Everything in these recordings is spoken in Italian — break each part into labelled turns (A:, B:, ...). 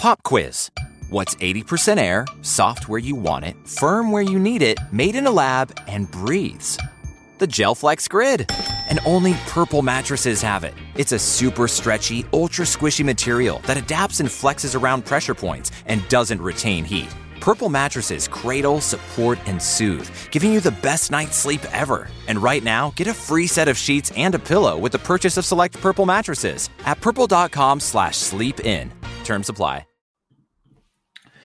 A: Pop quiz. What's 80% air, soft where you want it, firm where you need it, made in a lab, and breathes? The Gelflex Grid. And only Purple mattresses have it. It's a super stretchy, ultra squishy material that adapts and flexes around pressure points and doesn't retain heat. Purple mattresses cradle, support, and soothe, giving you the best night's sleep ever. And right now, get a free set of sheets and a pillow with the purchase of select Purple mattresses at purple.com slash sleep in. Terms apply.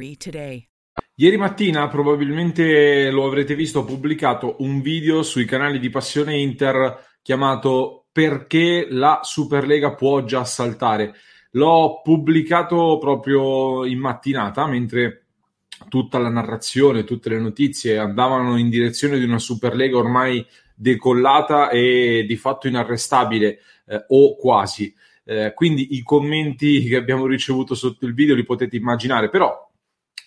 B: 1-888-RECOVERY today.
C: Ieri mattina probabilmente lo avrete visto, ho pubblicato un video sui canali di Passione Inter chiamato Perché la Superlega può già saltare. L'ho pubblicato proprio in mattinata mentre tutta la narrazione, tutte le notizie andavano in direzione di una Superlega ormai decollata e di fatto inarrestabile eh, o quasi. Eh, quindi i commenti che abbiamo ricevuto sotto il video li potete immaginare, però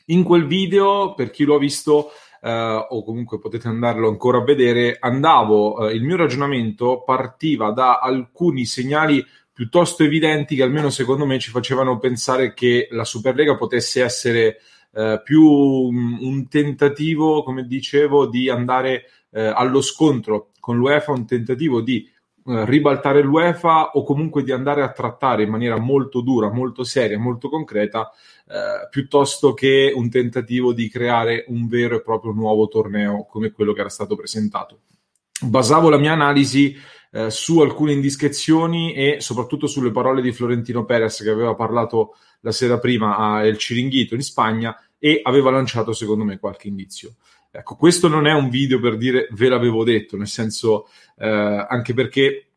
C: in quel video, per chi lo ha visto, eh, o comunque potete andarlo ancora a vedere, andavo, eh, il mio ragionamento partiva da alcuni segnali piuttosto evidenti che almeno secondo me ci facevano pensare che la Superlega potesse essere eh, più un, un, tentativo, come dicevo, di andare eh, allo scontro con l'UEFA, un tentativo di ribaltare l'UEFA o comunque di andare a trattare in maniera molto dura, molto seria, molto concreta, eh, piuttosto che un tentativo di creare un vero e proprio nuovo torneo come quello che era stato presentato. Basavo la mia analisi eh, su alcune indiscrezioni e soprattutto sulle parole di Florentino Perez che aveva parlato la sera prima a El Ciringhito in Spagna e aveva lanciato secondo me qualche indizio. Ecco, questo non è un video per dire ve l'avevo detto, nel senso eh, anche perché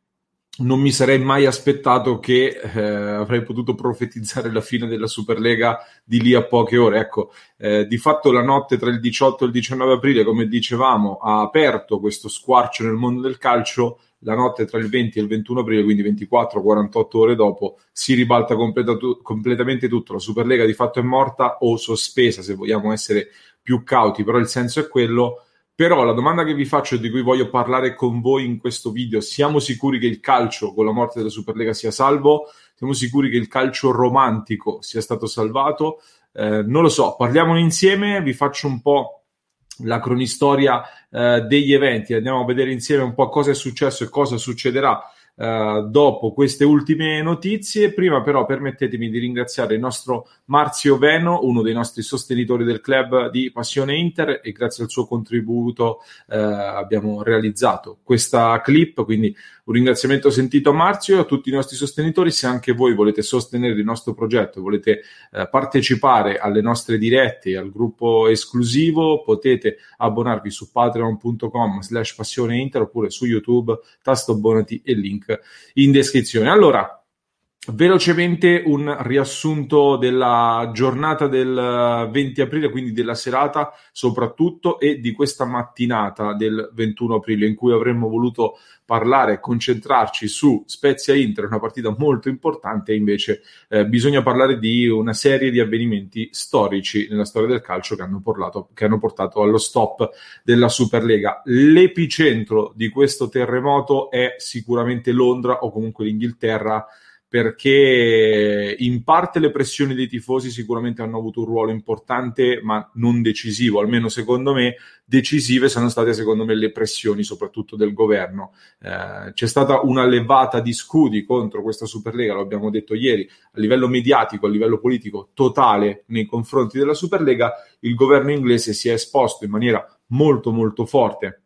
C: non mi sarei mai aspettato che eh, avrei potuto profetizzare la fine della Superlega di lì a poche ore. Ecco, eh, di fatto la notte tra il 18 e il 19 aprile, come dicevamo, ha aperto questo squarcio nel mondo del calcio. La notte tra il 20 e il 21 aprile, quindi 24-48 ore dopo, si ribalta tu- completamente tutto. La Superlega di fatto è morta o sospesa, se vogliamo essere più cauti, però il senso è quello. Però la domanda che vi faccio e di cui voglio parlare con voi in questo video, siamo sicuri che il calcio con la morte della Superlega sia salvo? Siamo sicuri che il calcio romantico sia stato salvato? Eh, non lo so, parliamone insieme, vi faccio un po' la cronistoria eh, degli eventi, andiamo a vedere insieme un po' cosa è successo e cosa succederà Uh, dopo queste ultime notizie. Prima però permettetemi di ringraziare il nostro Marzio Veno, uno dei nostri sostenitori del club di Passione Inter e grazie al suo contributo uh, abbiamo realizzato questa clip, quindi un ringraziamento sentito a Marzio e a tutti i nostri sostenitori. Se anche voi volete sostenere il nostro progetto, volete uh, partecipare alle nostre dirette, al gruppo esclusivo, potete abbonarvi su patreon.com slash passione inter oppure su YouTube, tasto abbonati e link in descrizione. Allora, velocemente un riassunto della giornata del 20 aprile, quindi della serata soprattutto, e di questa mattinata del 21 aprile, in cui avremmo voluto parlare e concentrarci su Spezia Inter, una partita molto importante, e invece eh, bisogna parlare di una serie di avvenimenti storici nella storia del calcio che hanno, portato, che hanno portato allo stop della Superlega. L'epicentro di questo terremoto è sicuramente Londra o comunque l'Inghilterra perché in parte le pressioni dei tifosi sicuramente hanno avuto un ruolo importante, ma non decisivo, almeno secondo me decisive sono state secondo me le pressioni soprattutto del governo. Eh, c'è stata una levata di scudi contro questa Superlega, lo abbiamo detto ieri, a livello mediatico, a livello politico totale nei confronti della Superlega, il governo inglese si è esposto in maniera molto molto forte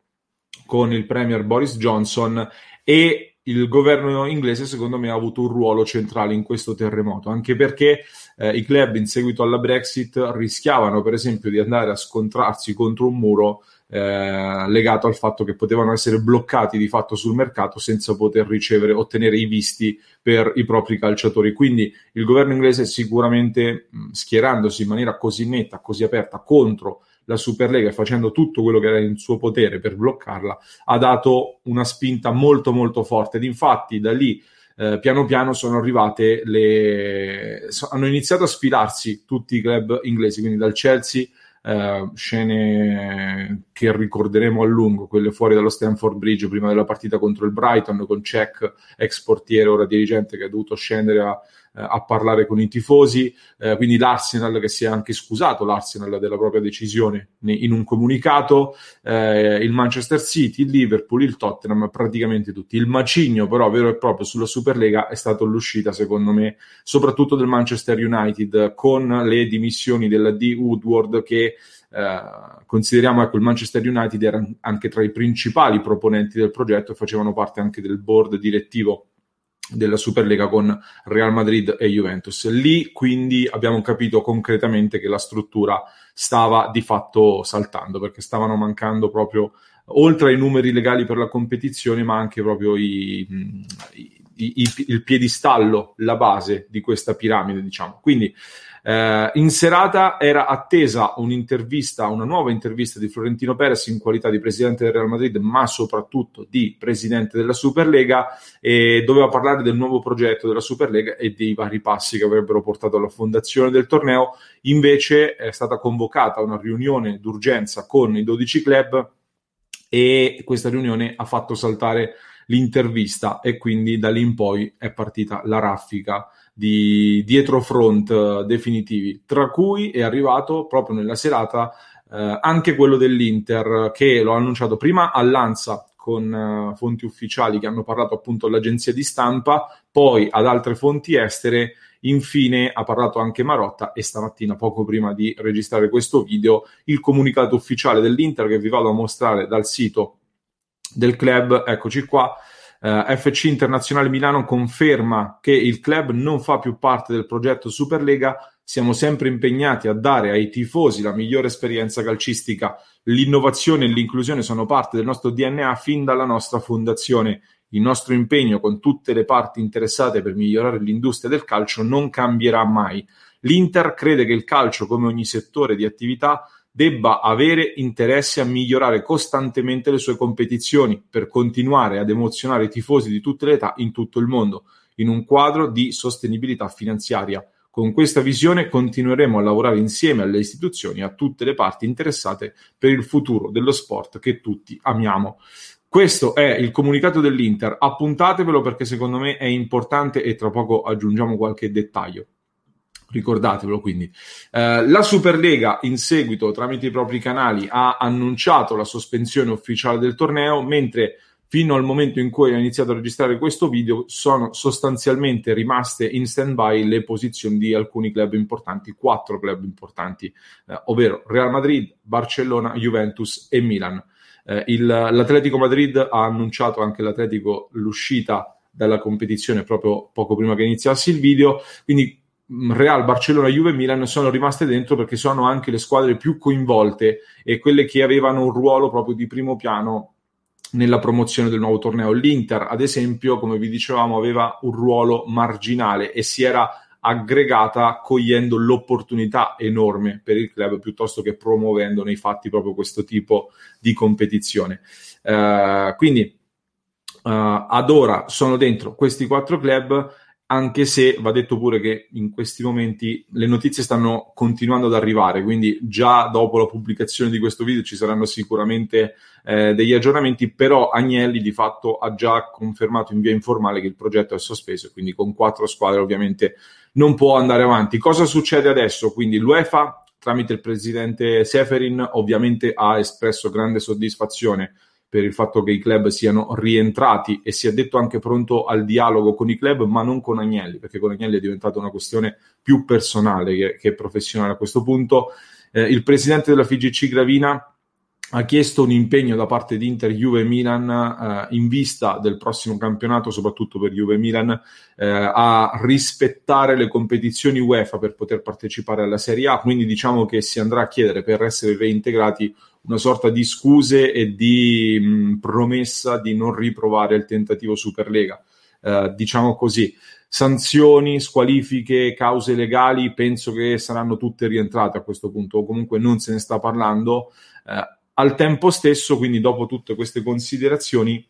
C: con il premier Boris Johnson e il governo inglese secondo me ha avuto un ruolo centrale in questo terremoto, anche perché eh, i club in seguito alla Brexit rischiavano per esempio di andare a scontrarsi contro un muro eh, legato al fatto che potevano essere bloccati di fatto sul mercato senza poter ricevere, ottenere i visti per i propri calciatori. Quindi il governo inglese sicuramente schierandosi in maniera così netta, così aperta contro la Superlega facendo tutto quello che era in suo potere per bloccarla, ha dato una spinta molto molto forte. Ed infatti da lì eh, piano piano sono arrivate le... So, hanno iniziato a sfilarsi tutti i club inglesi, quindi dal Chelsea Uh, scene che ricorderemo a lungo, quelle fuori dallo Stanford Bridge prima della partita contro il Brighton con Cech, ex portiere, ora dirigente, che ha dovuto scendere a, a parlare con i tifosi, eh, quindi l'Arsenal che si è anche scusato, l'Arsenal della propria decisione in un comunicato, eh, il Manchester City, il Liverpool, il Tottenham, praticamente tutti. Il macigno però vero e proprio sulla Superlega è stato l'uscita, secondo me, soprattutto del Manchester United con le dimissioni della D. Woodward che eh, consideriamo ecco il Manchester United era anche tra i principali proponenti del progetto e facevano parte anche del board direttivo della Superlega con Real Madrid e Juventus. Lì quindi abbiamo capito concretamente che la struttura stava di fatto saltando perché stavano mancando proprio oltre ai numeri legali per la competizione, ma anche proprio i, i, i, il piedistallo, la base di questa piramide, diciamo. Quindi eh, in serata era attesa un'intervista, una nuova intervista di Florentino Perez in qualità di presidente del Real Madrid, ma soprattutto di presidente della Superlega e doveva parlare del nuovo progetto della Superlega e dei vari passi che avrebbero portato alla fondazione del torneo. Invece è stata convocata una riunione d'urgenza con i 12 club e questa riunione ha fatto saltare l'intervista e quindi da lì in poi è partita la raffica di dietro front eh, definitivi, tra cui è arrivato proprio nella serata eh, anche quello dell'Inter che l'ho annunciato prima all'Ansa con uh, fonti ufficiali che hanno parlato appunto all'agenzia di stampa, poi ad altre fonti estere, infine ha parlato anche Marotta e stamattina, poco prima di registrare questo video, il comunicato ufficiale dell'Inter che vi vado a mostrare dal sito del club, eccoci qua, Uh, FC Internazionale Milano conferma che il club non fa più parte del progetto Superlega. Siamo sempre impegnati a dare ai tifosi la migliore esperienza calcistica. L'innovazione e l'inclusione sono parte del nostro DNA fin dalla nostra fondazione. Il nostro impegno con tutte le parti interessate per migliorare l'industria del calcio non cambierà mai. L'Inter crede che il calcio, come ogni settore di attività, debba avere interesse a migliorare costantemente le sue competizioni per continuare ad emozionare i tifosi di tutte le età in tutto il mondo, in un quadro di sostenibilità finanziaria. Con questa visione continueremo a lavorare insieme alle istituzioni e a tutte le parti interessate per il futuro dello sport che tutti amiamo. Questo è il comunicato dell'Inter, appuntatevelo perché secondo me è importante e tra poco aggiungiamo qualche dettaglio ricordatevelo quindi. Eh, la Superlega in seguito tramite i propri canali ha annunciato la sospensione ufficiale del torneo, mentre fino al momento in cui ho iniziato a registrare questo video sono sostanzialmente rimaste in stand-by le posizioni di alcuni club importanti, quattro club importanti, eh, ovvero Real Madrid, Barcellona, Juventus e Milan. Eh, il, L'Atletico Madrid ha annunciato anche l'Atletico l'uscita dalla competizione proprio poco prima che iniziasse il video, quindi Real, Barcellona, Juve e Milan sono rimaste dentro perché sono anche le squadre più coinvolte e quelle che avevano un ruolo proprio di primo piano nella promozione del nuovo torneo. L'Inter, ad esempio, come vi dicevamo, aveva un ruolo marginale e si era aggregata cogliendo l'opportunità enorme per il club piuttosto che promuovendo nei fatti proprio questo tipo di competizione. Uh, quindi uh, ad ora sono dentro questi quattro club anche se va detto pure che in questi momenti le notizie stanno continuando ad arrivare, quindi già dopo la pubblicazione di questo video ci saranno sicuramente eh, degli aggiornamenti, però Agnelli di fatto ha già confermato in via informale che il progetto è sospeso e quindi con quattro squadre ovviamente non può andare avanti. Cosa succede adesso? Quindi l'UEFA tramite il presidente Seferin ovviamente ha espresso grande soddisfazione per il fatto che i club siano rientrati e si è detto anche pronto al dialogo con i club, ma non con Agnelli, perché con Agnelli è diventata una questione più personale che, che professionale a questo punto. Eh, il presidente della FIGC Gravina ha chiesto un impegno da parte di Inter, Juve e Milan eh, in vista del prossimo campionato, soprattutto per Juve e Milan, eh, a rispettare le competizioni UEFA per poter partecipare alla Serie A. Quindi diciamo che si andrà a chiedere per essere reintegrati una sorta di scuse e di mh, promessa di non riprovare il tentativo Superlega. Eh, diciamo così, sanzioni, squalifiche, cause legali, penso che saranno tutte rientrate a questo punto, o comunque non se ne sta parlando. Eh, al tempo stesso, quindi dopo tutte queste considerazioni,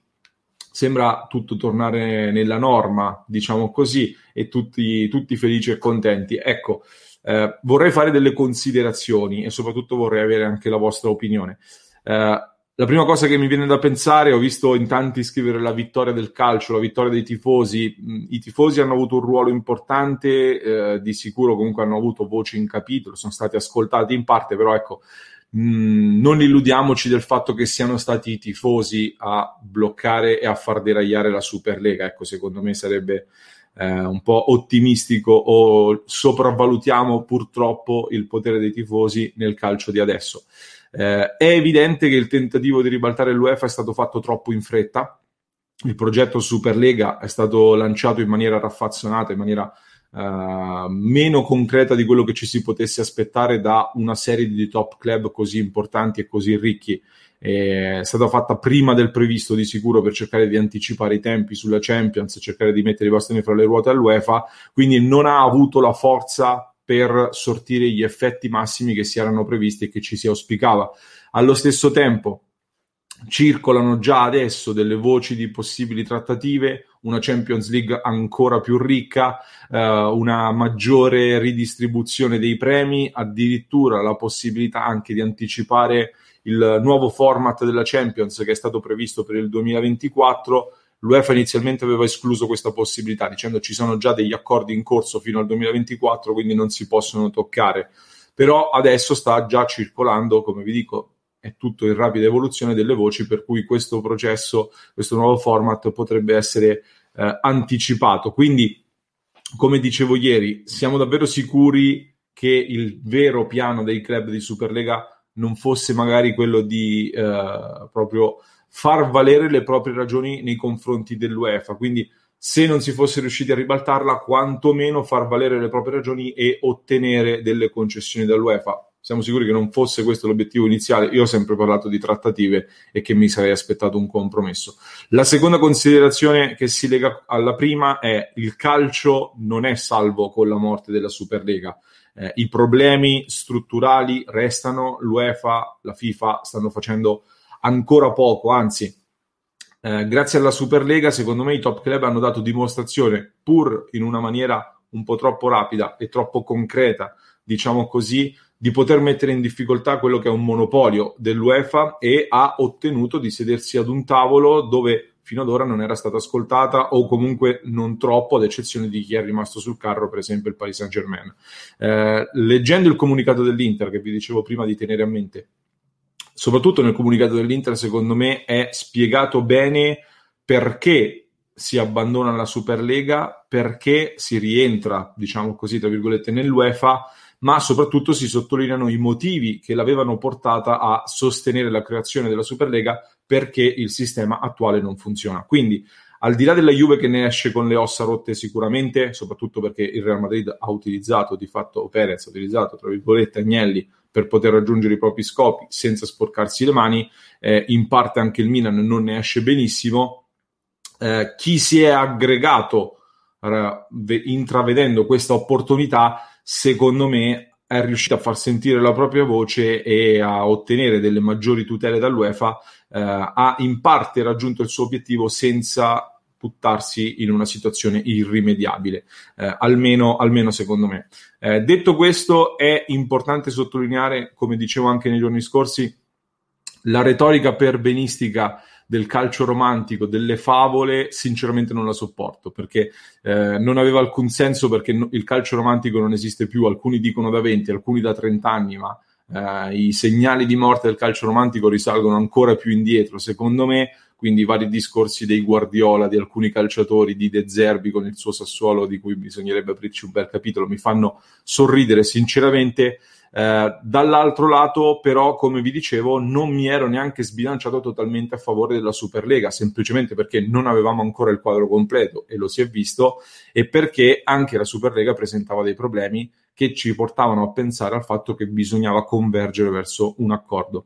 C: sembra tutto tornare nella norma, diciamo così, e tutti, tutti felici e contenti. Ecco, eh, vorrei fare delle considerazioni e soprattutto vorrei avere anche la vostra opinione. Eh, la prima cosa che mi viene da pensare, ho visto in tanti scrivere la vittoria del calcio, la vittoria dei tifosi. I tifosi hanno avuto un ruolo importante, eh, di sicuro comunque hanno avuto voce in capitolo, sono stati ascoltati in parte, però ecco, mh, non illudiamoci del fatto che siano stati i tifosi a bloccare e a far deragliare la Superlega. Ecco, secondo me sarebbe eh, un po' ottimistico o sopravvalutiamo purtroppo il potere dei tifosi nel calcio di adesso. Eh, è evidente che il tentativo di ribaltare l'UEFA è stato fatto troppo in fretta. Il progetto Superlega è stato lanciato in maniera raffazzonata, in maniera uh, meno concreta di quello che ci si potesse aspettare da una serie di top club così importanti e così ricchi è stata fatta prima del previsto di sicuro per cercare di anticipare i tempi sulla Champions, cercare di mettere i bastoni fra le ruote all'UEFA, quindi non ha avuto la forza per sortire gli effetti massimi che si erano previsti e che ci si auspicava. Allo stesso tempo circolano già adesso delle voci di possibili trattative, una Champions League ancora più ricca, eh, una maggiore ridistribuzione dei premi, addirittura la possibilità anche di anticipare il nuovo format della Champions che è stato previsto per il 2024. L'UEFA inizialmente aveva escluso questa possibilità dicendo ci sono già degli accordi in corso fino al 2024, quindi non si possono toccare. Però adesso sta già circolando, come vi dico, è tutto in rapida evoluzione delle voci per cui questo processo, questo nuovo format potrebbe essere eh, anticipato. Quindi, come dicevo ieri, siamo davvero sicuri che il vero piano dei club di Superlega non fosse magari quello di eh, proprio far valere le proprie ragioni nei confronti dell'UEFA. Quindi se non si fosse riusciti a ribaltarla, quantomeno far valere le proprie ragioni e ottenere delle concessioni dall'UEFA. Siamo sicuri che non fosse questo l'obiettivo iniziale. Io ho sempre parlato di trattative e che mi sarei aspettato un compromesso. La seconda considerazione che si lega alla prima è il calcio non è salvo con la morte della Superlega eh, I problemi strutturali restano, l'UEFA, la FIFA stanno facendo ancora poco, anzi, eh, grazie alla Superlega, secondo me i top club hanno dato dimostrazione, pur in una maniera un po' troppo rapida e troppo concreta, diciamo così, di poter mettere in difficoltà quello che è un monopolio dell'UEFA e ha ottenuto di sedersi ad un tavolo dove fino ad ora non era stata ascoltata o comunque non troppo, ad eccezione di chi è rimasto sul carro, per esempio il Paris Saint Germain. Eh, leggendo il comunicato dell'Inter, che vi dicevo prima di tenere a mente, soprattutto nel comunicato dell'Inter, secondo me è spiegato bene perché si abbandona la Superlega, perché si rientra, diciamo così, tra virgolette, nell'UEFA ma soprattutto si sottolineano i motivi che l'avevano portata a sostenere la creazione della Superlega perché il sistema attuale non funziona. Quindi, al di là della Juve che ne esce con le ossa rotte sicuramente, soprattutto perché il Real Madrid ha utilizzato di fatto, Perez ha utilizzato, tra virgolette, Agnelli per poter raggiungere i propri scopi senza sporcarsi le mani, eh, in parte anche il Milan non ne esce benissimo. Eh, chi si è aggregato eh, intravedendo questa opportunità secondo me è riuscito a far sentire la propria voce e a ottenere delle maggiori tutele dall'UEFA, eh, ha in parte raggiunto il suo obiettivo senza buttarsi in una situazione irrimediabile, eh, almeno, almeno, secondo me. Eh, detto questo, è importante sottolineare, come dicevo anche nei giorni scorsi, la retorica perbenistica del calcio romantico, delle favole, sinceramente non la sopporto perché eh, non aveva alcun senso perché no, il calcio romantico non esiste più, alcuni dicono da 20, alcuni da 30 anni, ma eh, i segnali di morte del calcio romantico risalgono ancora più indietro, secondo me, quindi vari discorsi dei Guardiola, di alcuni calciatori, di De Zerbi con il suo Sassuolo, di cui bisognerebbe aprirci un bel capitolo, mi fanno sorridere sinceramente. Eh, dall'altro lato, però, come vi dicevo, non mi ero neanche sbilanciato totalmente a favore della Superlega, semplicemente perché non avevamo ancora il quadro completo e lo si è visto, e perché anche la Superlega presentava dei problemi che ci portavano a pensare al fatto che bisognava convergere verso un accordo.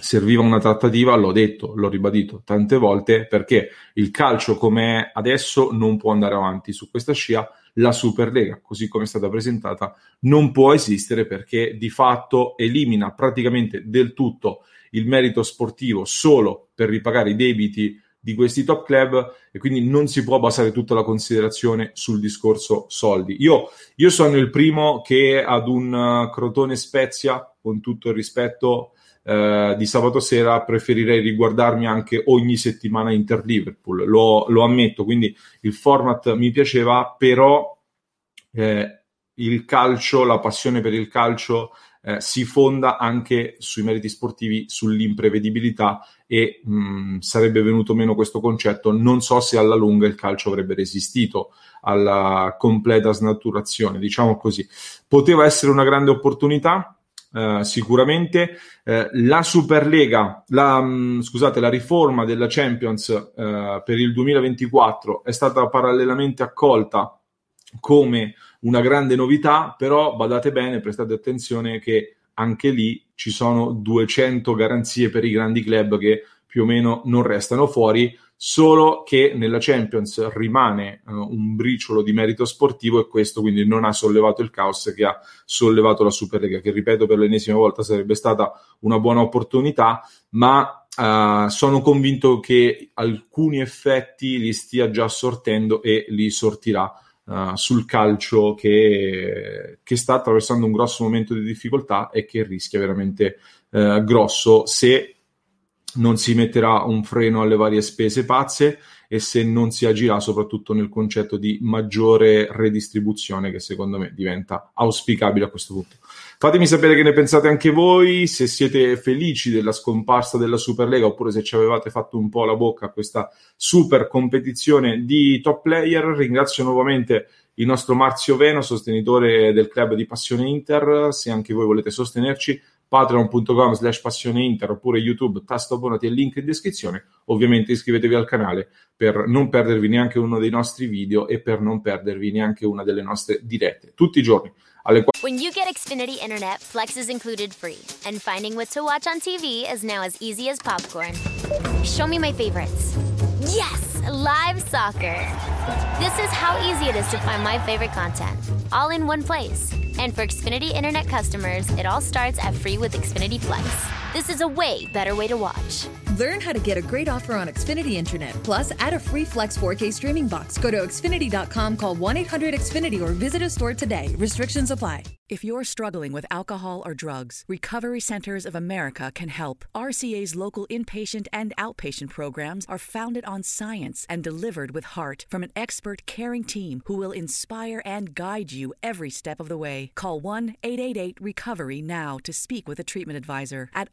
C: Serviva una trattativa, l'ho detto, l'ho ribadito tante volte, perché il calcio come è adesso non può andare avanti su questa scia, la Superlega, così come è stata presentata, non può esistere perché di fatto elimina praticamente del tutto il merito sportivo solo per ripagare i debiti di questi top club e quindi non si può basare tutta la considerazione sul discorso soldi. Io, io sono il primo che ad un uh, Crotone Spezia, con tutto il rispetto uh, di sabato sera, preferirei riguardarmi anche ogni settimana Inter Liverpool, lo, lo ammetto, quindi il format mi piaceva, però eh, il calcio, la passione per il calcio eh, si fonda anche sui meriti sportivi, sull'imprevedibilità e mh, mm, sarebbe venuto meno questo concetto. Non so se alla lunga il calcio avrebbe resistito alla completa snaturazione, diciamo così. Poteva essere una grande opportunità, Uh, sicuramente uh, la Superlega, la, mh, mm, scusate, la riforma della Champions uh, per il 2024 è stata parallelamente accolta come una grande novità, però badate bene, prestate attenzione che anche lì ci sono 200 garanzie per i grandi club che più o meno non restano fuori, solo che nella Champions rimane uh, un briciolo di merito sportivo e questo quindi non ha sollevato il caos che ha sollevato la Superlega, che ripeto per l'ennesima volta sarebbe stata una buona opportunità, ma uh, sono convinto che alcuni effetti li stia già sortendo e li sortirà uh, sul calcio che, che, sta attraversando un grosso momento di difficoltà e che rischia veramente grosso se non si metterà un freno alle varie spese pazze e se non si agirà soprattutto nel concetto di maggiore redistribuzione che secondo me diventa auspicabile a questo punto. Fatemi sapere che ne pensate anche voi, se siete felici della scomparsa della Superlega oppure se ci avevate fatto un po' la bocca a questa super competizione di top player. Ringrazio nuovamente il nostro Marzio Veno, sostenitore del club di Passione Inter. Se anche voi volete sostenerci, patreon.com slash passione inter oppure YouTube, tasto abbonati e link in descrizione. Ovviamente iscrivetevi al canale per non perdervi neanche uno dei nostri video e per non perdervi neanche una delle nostre dirette. Tutti i giorni alle
D: When you get Xfinity Internet, Flex is included free. And finding what to watch on TV is now as easy as popcorn. Show me my favorites. Yes, live soccer. This is how easy it is to find my favorite content, all in one place. And for Xfinity Internet customers, it all starts at free with Xfinity Flex. This is a way better way to watch.
E: Learn how to get a great offer on Xfinity Internet. Plus, add a free Flex 4K streaming box. Go to Xfinity.com, call 1 800 Xfinity, or visit a store today. Restrictions apply.
B: If you're struggling with alcohol or drugs, Recovery Centers of America can help. RCA's local inpatient and outpatient programs are founded on science and delivered with heart from an expert, caring team who will inspire and guide you every step of the way. Call 1 888 Recovery now to speak with a treatment advisor. At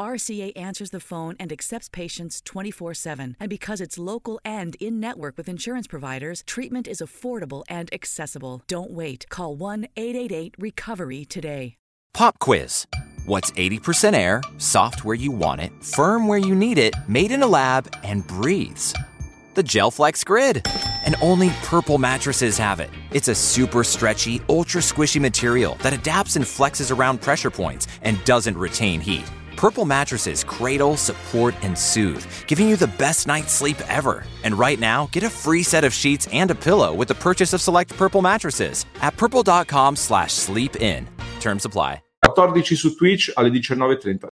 B: RCA answers the phone and accepts patients 24 7. And because it's local and in network with insurance providers, treatment is affordable and accessible. Don't wait. Call 1 888 Recovery today.
A: Pop quiz. What's 80% air, soft where you want it, firm where you need it, made in a lab, and breathes? The GelFlex Grid. And only Purple mattresses have it. It's a super stretchy, ultra squishy material that adapts and flexes around pressure points and doesn't retain heat. Purple mattresses cradle, support, and soothe, giving you the best night's sleep ever. And right now, get a free set of sheets and a pillow with the purchase of select Purple mattresses at purple.com slash sleep in. Terms apply.
C: 14 su Twitch alle 19.30.